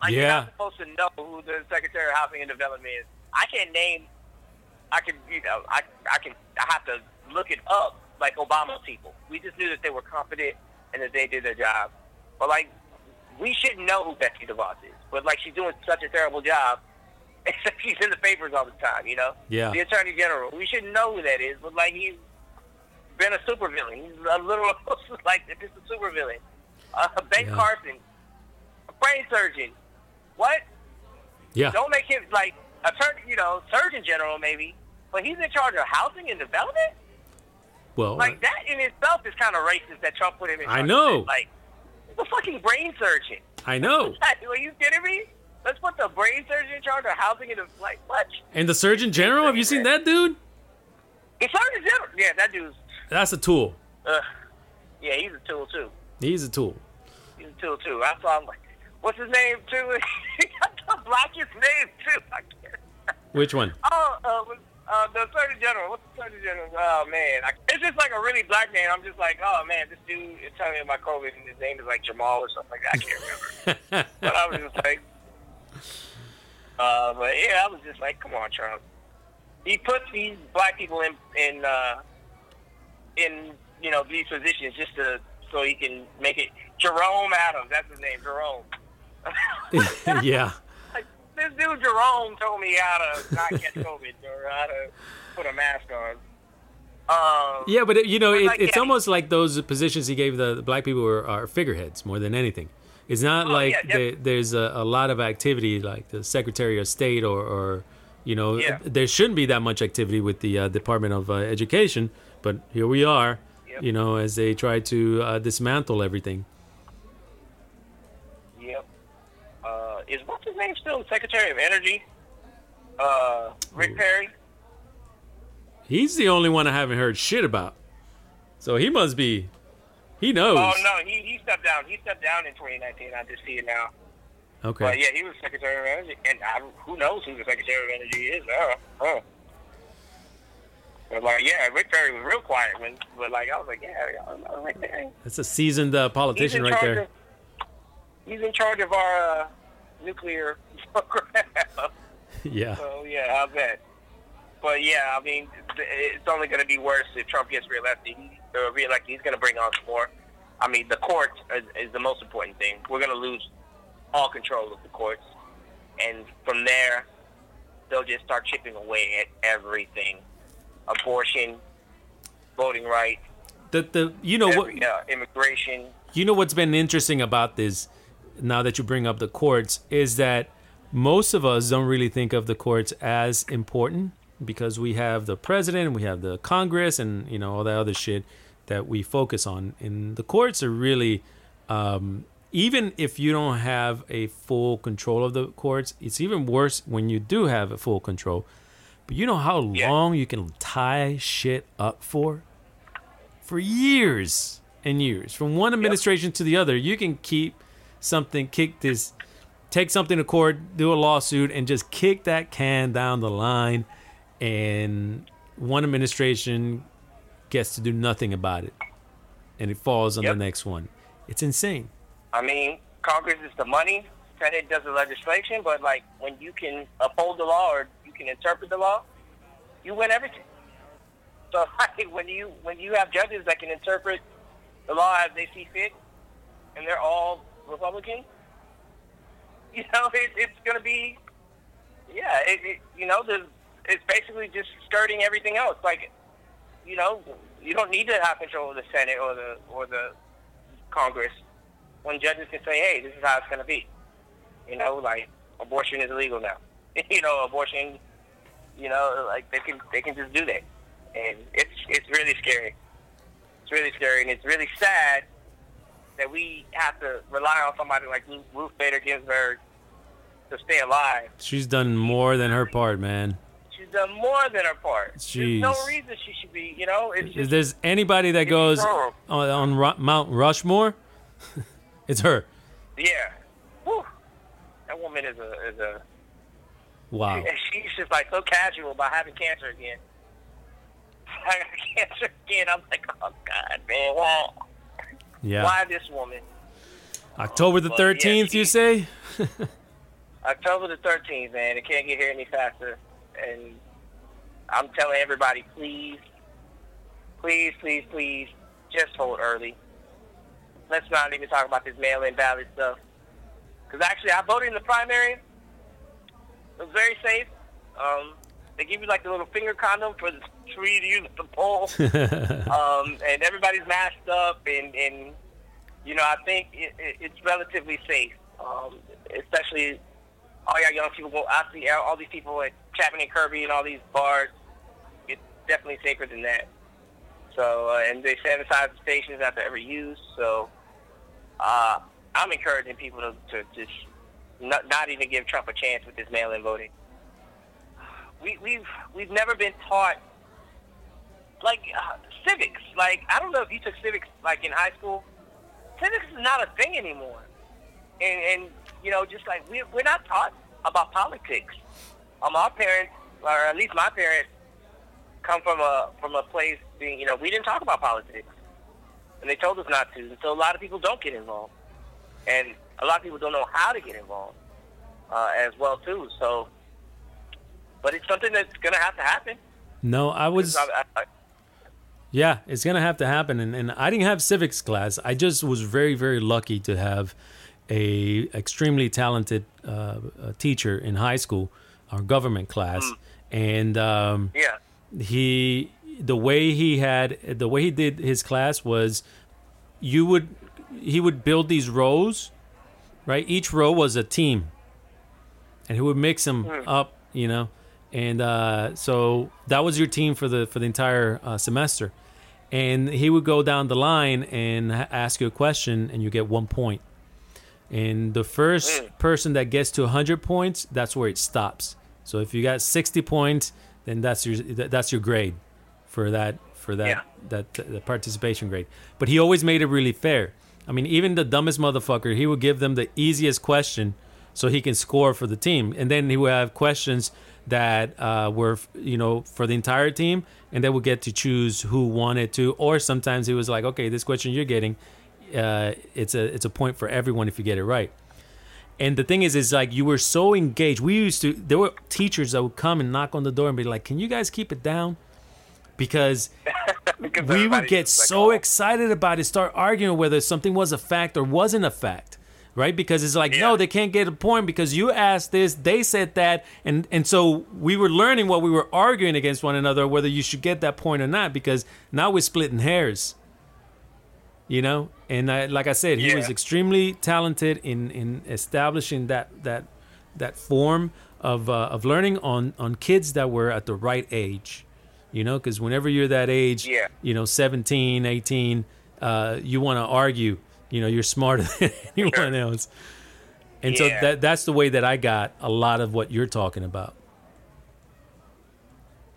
Like you're not supposed to know who the Secretary of Housing and Development is. I can't name. I can, you know, I I can. I have to look it up like Obama people. We just knew that they were competent and that they did their job. But like, we shouldn't know who Betsy DeVos is. But like, she's doing such a terrible job. Except she's in the papers all the time, you know. Yeah. The Attorney General. We shouldn't know who that is. But like, he's been a supervillain. He's a little like just a supervillain. Uh, Ben Yeah. Carson, a brain surgeon. What? yeah Don't make him like attorney, you know, surgeon general maybe, but he's in charge of housing and development. well Like that in itself is kind of racist that Trump put him in. I know. Like, he's a fucking brain surgeon. i know Are you kidding me? Let's put the brain surgeon in charge of housing and like what? and the surgeon general have you seen that dude The surgeon general. Yeah, that dude's. that's a tool Uh, yeah, he's a tool too. he's a tool He's a tool too. That's why I'm like, what's his name too? he got the blackest name too. I can't. which one Oh, uh, uh, the Surgeon General. What's the Surgeon General? Oh man, I, it's just like a really black name. I'm just like, oh man, this dude is telling me about COVID, and his name is like Jamal or something like that. I can't remember. but I was just like, uh, but yeah, I was just like, come on, Trump. He puts these black people in in uh, in you know these positions just to so he can make it. Jerome Adams, that's his name, Jerome. yeah Like, this dude Jerome told me how to not get COVID or how to put a mask on. Um, Yeah, but it, you know, it, like, it's yeah. almost like those positions he gave the, the black people are, are figureheads more than anything. It's not Oh, like yeah, there, there's a, a lot of activity like the Secretary of State or, or you know, Yeah. there shouldn't be that much activity with the uh, Department of uh, Education, but here we are, Yep. you know, as they try to uh, dismantle everything. Yep. Uh, is what's his name still the Secretary of Energy? Uh, Rick Perry. He's the only one I haven't heard shit about. So he must be, he knows. Oh no, he he stepped down. He stepped down in 2019. I just see it now. Okay. But yeah, he was Secretary of Energy, and I, who knows who the Secretary of Energy is now? Huh. But like, yeah, Rick Perry was real quiet when, but like, I was like, yeah, I know Rick Perry. That's a seasoned uh, politician right there. Of, he's in charge of our uh, nuclear program. yeah. So yeah, I bet. But yeah, I mean, it's only going to be worse if Trump gets reelected. He, uh, reelected, he's going to bring on some more. I mean, the courts is, is the most important thing. We're going to lose all control of the courts, and from there, they'll just start chipping away at everything: abortion, voting rights, The the you know what every, uh, immigration. you know what's been interesting about this now that you bring up the courts is that most of us don't really think of the courts as important because we have the president, we have the Congress, and you know all that other shit that we focus on. And the courts are really, um, even if you don't have a full control of the courts, it's even worse when you do have a full control. But you know how Yeah. long you can tie shit up for? For years and years, from one administration to the other, you can keep something, kick this, take something to court, do a lawsuit, and just kick that can down the line, and one administration gets to do nothing about it, and it falls on Yep. the next one. It's insane. I mean, Congress is the money. Senate does the legislation, but like when you can uphold the law or you can interpret the law, you win everything. So like, when you when you have judges that can interpret the law as they see fit, and they're all Republican, you know, it, it's going to be, yeah, it, it, you know, the, it's basically just skirting everything else. Like, you know, you don't need to have control of the Senate or the or the Congress when judges can say, hey, this is how it's going to be. You know, like abortion is illegal now. you know, abortion, you know, like they can they can just do that, and it's it's really scary. It's really scary, and it's really sad that we have to rely on somebody like Ruth, Ruth Bader Ginsburg to stay alive. She's done more than her part, man. She's done more than her part. There's no reason she should be. You know, it's If just there's anybody that goes on, on Ru- Mount Rushmore, it's her. yeah. Whew. That woman is a is a Wow. And she's just like so casual about having cancer again. I got cancer again. I'm like, oh God, man, why? Yeah. Why this woman? October the yeah, 13th, you say? October the 13th, man. It can't get here any faster. And I'm telling everybody, please, please, please, please, just vote early. Let's not even talk about this mail-in ballot stuff. Because actually, I voted in the primary. It was very safe. Um, they give you like the little finger condom for the you to use at the poll. um, and everybody's masked up, and, and you know, I think it, it, it's relatively safe, um, especially all y'all young people. Go, I see all these people at Chapman and Kirby and all these bars. It's definitely safer than that. So, uh, and they sanitize the stations after every use. So, uh, I'm encouraging people to, to just not, not even give Trump a chance with this mail-in voting. We, we've we've never been taught like uh, civics. Like I don't know if you took civics like in high school. Civics is not a thing anymore, and and you know just like we we're not taught about politics. Um, our parents, or at least my parents, come from a from a place being you know we didn't talk about politics, and they told us not to. And so a lot of people don't get involved, and a lot of people don't know how to get involved uh, as well too. So, but it's something that's gonna have to happen. no, I was. I, I, Yeah, it's gonna have to happen, and, and I didn't have civics class. I just was very very lucky to have a extremely talented uh, teacher in high school, our government class, and um, yeah. he the way he had the way he did his class was you would he would build these rows, right? Each row was a team, and he would mix them up, you know, and uh, so that was your team for the for the entire uh, semester. And he would go down the line and ask you a question, and you get one point. And the first Mm. person that gets to 100 points, that's where it stops. So if you got 60 points, then that's your that- that's your grade for that for that Yeah. that the participation grade. But he always made it really fair. I mean, even the dumbest motherfucker, he would give them the easiest question so he can score for the team, and then he would have questions that uh, were you know for the entire team, and they would get to choose who wanted to. Or sometimes he was like, okay, this question you're getting, uh, it's a it's a point for everyone if you get it right. And the thing is, is like you were so engaged. We used to. There were teachers that would come and knock on the door and be like, "Can you guys keep it down?" Because Because we would get just like, so oh, excited about it, start arguing whether something was a fact or wasn't a fact, right? Because it's like, no, they can't get a point because you asked this, they said that, and and so we were learning what we were arguing against one another, whether you should get that point or not, because now we're splitting hairs, you know. And I, like I said, he was extremely talented in in establishing that that that form of uh, of learning on on kids that were at the right age you know because whenever you're that age Yeah. you know 17 18 uh, you want to argue you know you're smarter than anyone else and so that that's the way that i got a lot of what you're talking about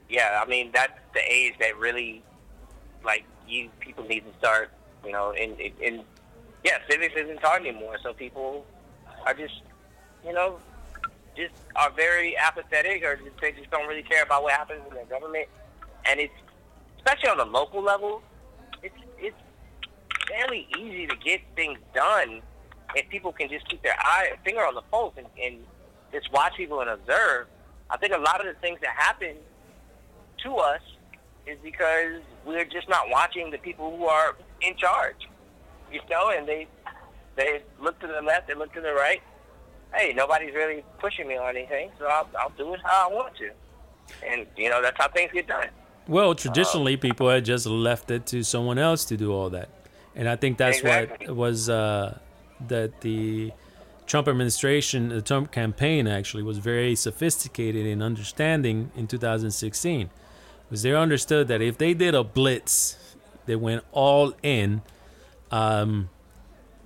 yeah, I mean that's the age that really, like, you people need to start. You know, and, in yeah, civics isn't taught anymore, so people are just, you know, just are very apathetic, or just, they just don't really care about what happens in their government, and it's especially on the local level, it's it's fairly easy to get things done if people can just keep their eye finger on the pulse and, and just watch people and observe. I think a lot of the things that happen to us is because we're just not watching the people who are in charge. You know, and they they look to the left, they look to the right. Hey, nobody's really pushing me on anything, so I'll, I'll do it how I want to. And you know, that's how things get done. well traditionally people had just left it to someone else to do all that and i think that's Exactly. what was uh, that the trump administration the trump campaign actually was very sophisticated in understanding in 2016 because they understood that if they did a blitz they went all in um,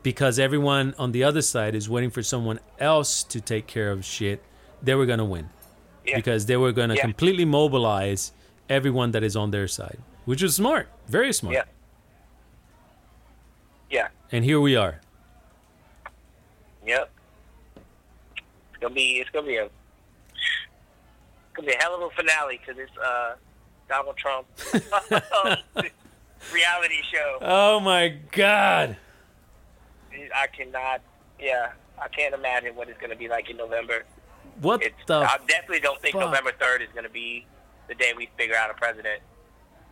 because everyone on the other side is waiting for someone else to take care of shit they were going to win Yeah. because they were going to Yeah. completely mobilize everyone that is on their side, which is smart, very smart. Yeah. Yeah. And here we are. Yep. It's gonna be it's gonna be a it's gonna be a hell of a finale to this uh, Donald Trump reality show. Oh my God! I cannot. Yeah, I can't imagine what it's gonna be like in November. What It's. the? I definitely don't think fuck? November third is gonna be the day we figure out a president.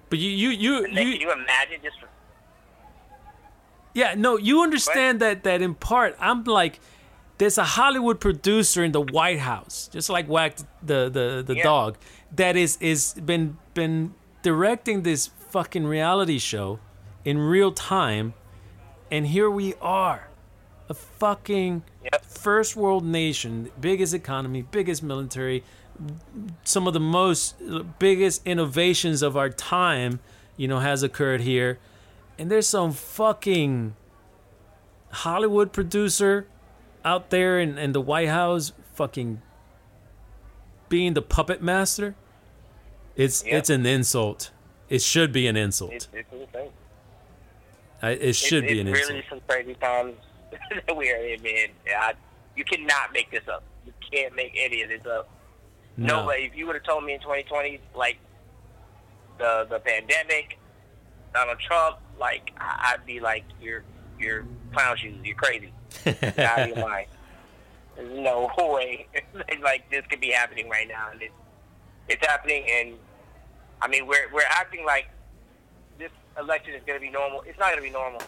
but you, you, you, And you, can you imagine just? yeah, no, you understand that that in part, I'm like, there's a Hollywood producer in the White House, just like Wag the the the Yeah. dog, that is is been been directing this fucking reality show in real time, and here we are, a fucking Yep. first world nation, biggest economy, biggest military, some of the most biggest innovations of our time, you know, has occurred here. And there's some fucking Hollywood producer out there in, in the White House fucking being the puppet master. It's Yeah. it's an insult. It should be an insult. It's, it's insane. I, it should it's, be an it's insult. It's really some crazy times that we are in, man. I, you cannot make this up. You can't make any of this up. No, No. way. If you would have told me in 2020, like the the pandemic, Donald Trump, like I- I'd be like, you're you're clown shoes. You're crazy. Get out of your mind. There's no way like this could be happening right now, and it's it's happening. And I mean, we're we're acting like this election is going to be normal. It's not going to be normal.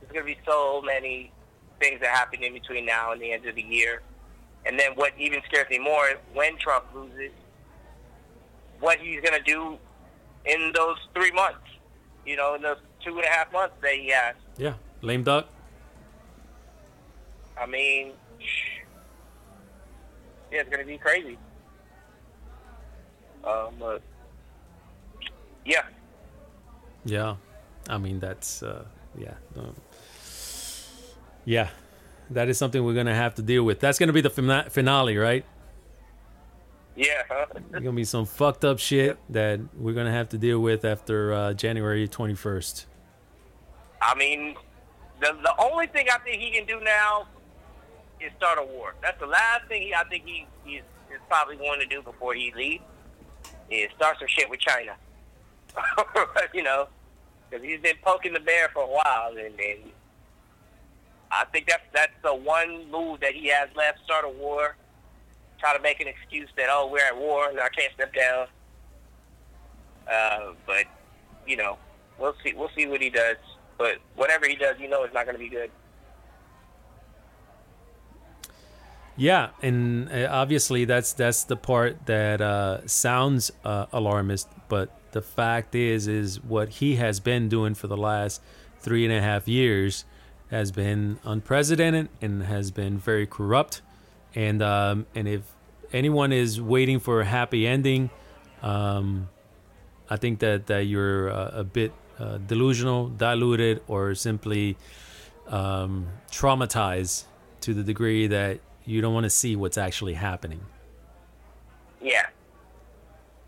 There's going to be so many things that happen in between now and the end of the year. And then what even scares me more is when Trump loses, what he's going to do in those three months. You know, in those two and a half months that he has. Yeah, lame duck. I mean, yeah, it's going to be crazy. Um, but yeah, Yeah, I mean that's uh, yeah, um, yeah. That is something we're gonna have to deal with. That's gonna be the fina- finale, right? yeah. Huh? Gonna be some fucked up shit that we're gonna have to deal with after uh, January 21st. I mean, the the only thing I think he can do now is start a war. That's the last thing he, I think he he's, is probably going to do before he leaves. Is start some shit with China. you know, because he's been poking the bear for a while, and, and I think that's that's the one move that he has left. Start a war. Try to make an excuse that oh we're at war and I can't step down. Uh, but you know, we'll see. We'll see what he does. But whatever he does, you know, it's not going to be good. Yeah, and uh, obviously that's that's the part that uh, sounds uh, alarmist, but the fact is, is what he has been doing for the last three and a half years has been unprecedented and has been very corrupt. And um, and if anyone is waiting for a happy ending, um, I think that that you're uh, a bit uh, delusional, diluted, or simply um, traumatized to the degree that you don't want to see what's actually happening. Yeah.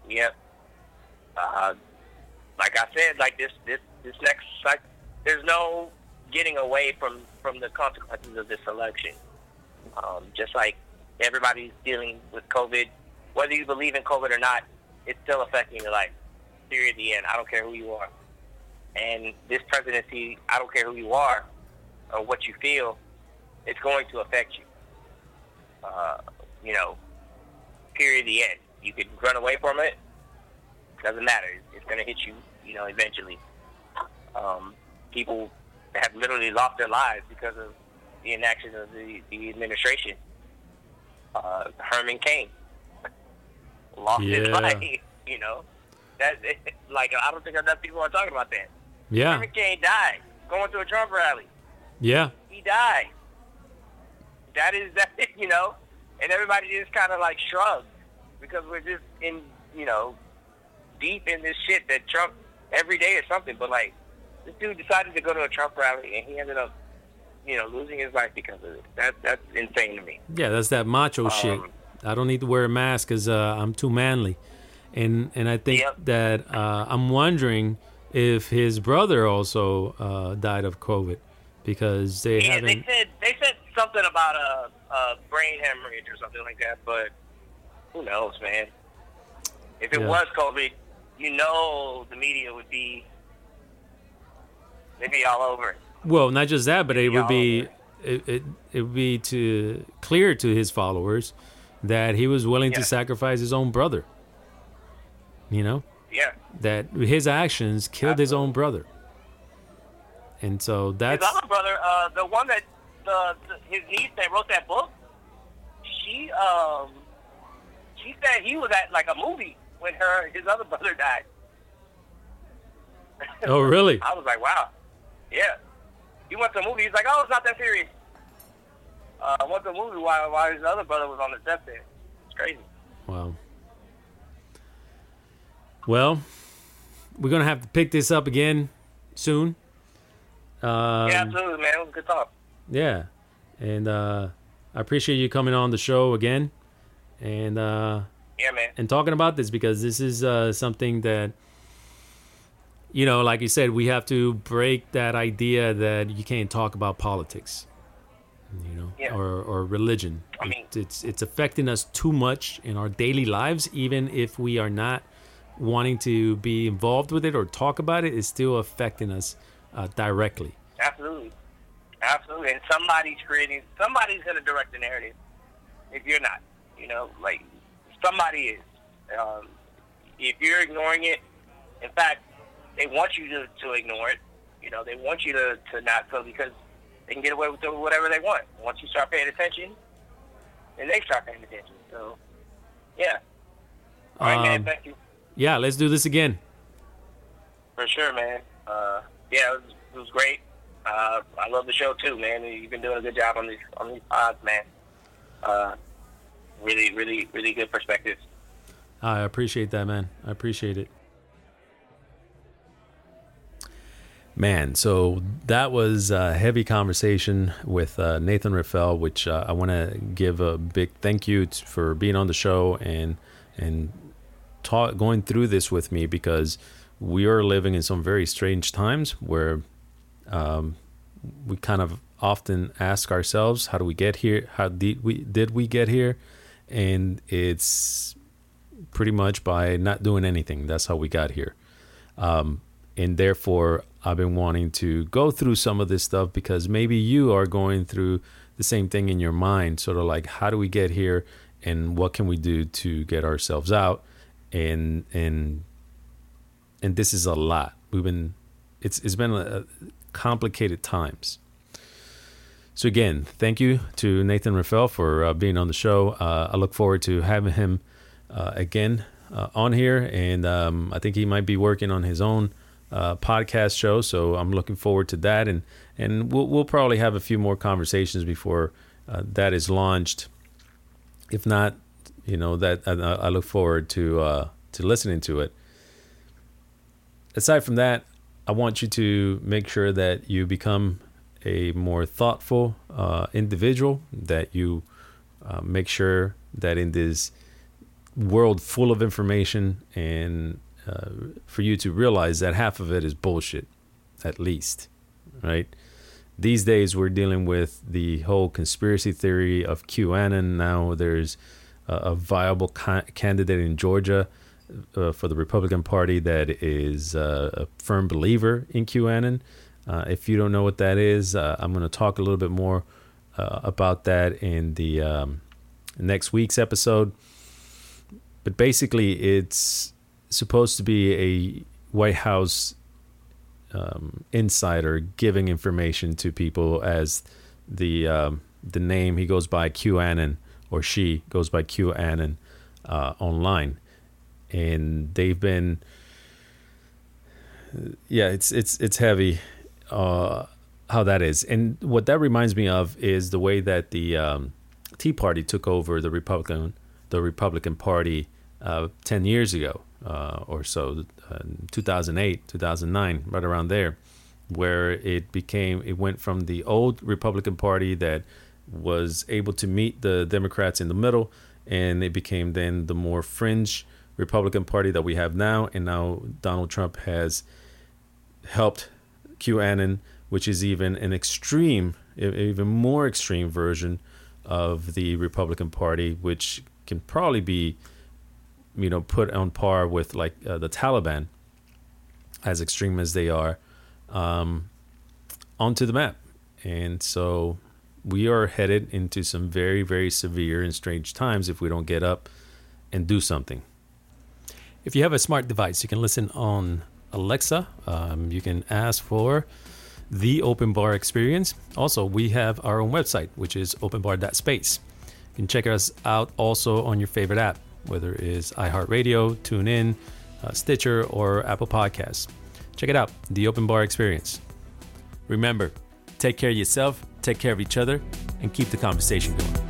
Yep. Uh, like I said, like this, this, this next, like, there's no getting away from from the consequences of this election. Um, just like everybody's dealing with COVID, whether you believe in COVID or not, it's still affecting your life. Period. The end. I don't care who you are. And this presidency, I don't care who you are or what you feel, it's going to affect you. Uh, you know, period. The end. You could run away from it. Doesn't matter. It's going to hit you. You know, eventually. Um, people have literally lost their lives because of the inaction of the, the administration. Uh, Herman Cain lost his life. You know, that like I don't think enough people are talking about that. Yeah, Herman Cain died going to a Trump rally. yeah, He died. That is that you know, and everybody just kind of like shrugged because we're just in you know deep in this shit that Trump every day or something. But like this dude decided to go to a Trump rally and he ended up you know losing his life because of it. That that's insane to me. yeah. That's that macho shit. Um, I don't need to wear a mask because uh, I'm too manly, and and I think Yep. that uh, I'm wondering if his brother also uh, died of COVID because they Yeah, they haven't. said they said something about a, a brain hemorrhage or something like that, but who knows, man? If it Yeah. was COVID, you know the media would be they'd be all over. it. Well, not just that, but it would be Yeah. it, it it would be to clear to his followers that he was willing to sacrifice his own brother. You know Yeah. that his actions killed his own brother, and so His that's other brother, uh, the one that the, the his niece that wrote that book, she um she said he was at like a movie when her his other brother died. oh really I was like, wow, yeah. He went to a movie. He's like, oh, it's not that serious. Uh, I went to a movie while while his other brother was on the deathbed. It's crazy. wow. Well, we're gonna have to pick this up again soon. Um, yeah, absolutely, man. It was a good talk. Yeah, and uh, I appreciate you coming on the show again, and uh, Yeah, man. and talking about this because this is uh, something that you know, like you said, we have to break that idea that you can't talk about politics, you know, Yeah. or or religion. I mean- It- it's it's affecting us too much in our daily lives, even if we are not wanting to be involved with it or talk about it. It's still affecting us uh, directly. Absolutely. Absolutely. And somebody's creating, somebody's going to direct the narrative. If you're not, you know, like somebody is. Um, if you're ignoring it, in fact, they want you to, to ignore it. You know, they want you to, to not feel because they can get away with doing whatever they want. Once you start paying attention, then they start paying attention. So, yeah. All right, man. Um, Thank you. Yeah, let's do this again. For sure, man. Uh, yeah, it was, it was great. Uh, I love the show too, man. You've been doing a good job on these on these pods, man. Uh, really, really, really good perspectives. I appreciate that, man. I appreciate it. Man, so that was a heavy conversation with uh, Nathan Rafael, which uh, I want to give a big thank you t- for being on the show and and talk, going through this with me because we are living in some very strange times where um, we kind of often ask ourselves, how do we get here? How did we did we get here? And it's pretty much by not doing anything. That's how we got here. Um, and therefore I've been wanting to go through some of this stuff because maybe you are going through the same thing in your mind, sort of like how do we get here and what can we do to get ourselves out and and and this is a lot. We've been it's it's been a, complicated times. So again, thank you to Nathan Rafael for uh, being on the show. Uh, I look forward to having him uh, again uh, on here, and um, I think he might be working on his own uh, podcast show. So I'm looking forward to that, and and we'll we'll probably have a few more conversations before uh, that is launched. If not, you know that I, I look forward to to listening to it. Aside from that, I want you to make sure that you become a more thoughtful uh, individual. That you uh, make sure that in this world full of information and uh, for you to realize that half of it is bullshit, at least, right? These days, we're dealing with the whole conspiracy theory of QAnon. Now, there's a, viable ca- candidate in Georgia uh, for the Republican Party that is uh, a firm believer in QAnon. Uh, if you don't know what that is, uh, I'm going to talk a little bit more uh, about that in the um, next week's episode. But basically, it's supposed to be a White House um, insider giving information to people as the um, the name he goes by QAnon or she goes by QAnon uh, online, and they've been yeah it's it's it's heavy uh, how that is, and what that reminds me of is the way that the um, Tea Party took over the Republican the Republican Party uh, ten years ago uh, or so, uh, 2008, 2009, right around there, where it became, it went from the old Republican Party that was able to meet the Democrats in the middle, and it became then the more fringe Republican Party that we have now. And now Donald Trump has helped QAnon, which is even an extreme, even more extreme version of the Republican Party, which can probably be you know put on par with like uh, the Taliban, as extreme as they are, um, onto the map, and so we are headed into some very very severe and strange times if we don't get up and do something. If you have a smart device, you can listen on Alexa. Um, you can ask for the Open Bar Experience. Also, we have our own website, which is openbar.space. You can check us out also on your favorite app whether it is iHeartRadio, TuneIn, uh, Stitcher, or Apple Podcasts. Check it out, the Open Bar Experience. Remember, take care of yourself, take care of each other, and keep the conversation going.